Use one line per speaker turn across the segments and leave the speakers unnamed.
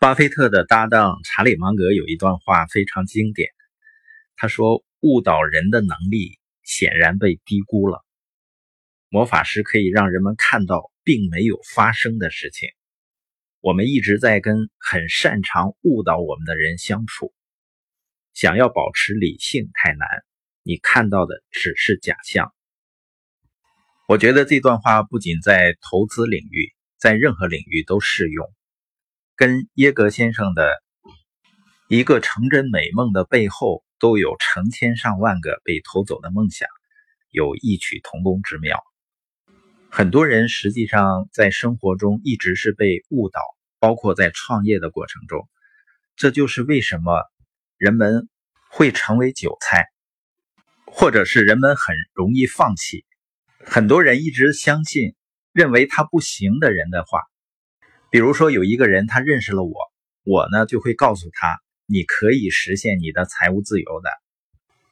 巴菲特的搭档查理芒格有一段话非常经典，他说：“误导人的能力显然被低估了。魔法师可以让人们看到并没有发生的事情。我们一直在跟很擅长误导我们的人相处。想要保持理性太难，你看到的只是假象。”我觉得这段话不仅在投资领域，在任何领域都适用。跟耶格先生的一个成真美梦的背后，都有成千上万个被偷走的梦想，有异曲同工之妙。很多人实际上在生活中一直是被误导，包括在创业的过程中。这就是为什么人们会成为韭菜，或者是人们很容易放弃。很多人一直相信认为他不行的人的话。比如说，有一个人他认识了我，我呢就会告诉他，你可以实现你的财务自由的。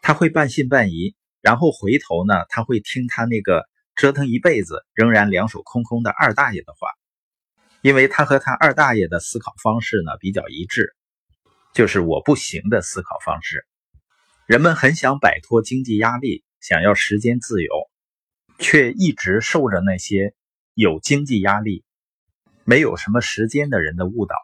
他会半信半疑，然后回头呢，他会听他那个折腾一辈子仍然两手空空的二大爷的话，因为他和他二大爷的思考方式呢比较一致，就是我不行的思考方式。人们很想摆脱经济压力，想要时间自由，却一直受着那些有经济压力。没有什么时间的人的误导。